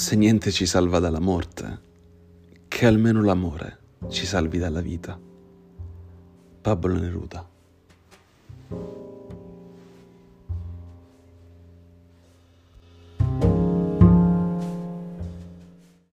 se niente ci salva dalla morte, che almeno l'amore ci salvi dalla vita. Pablo Neruda.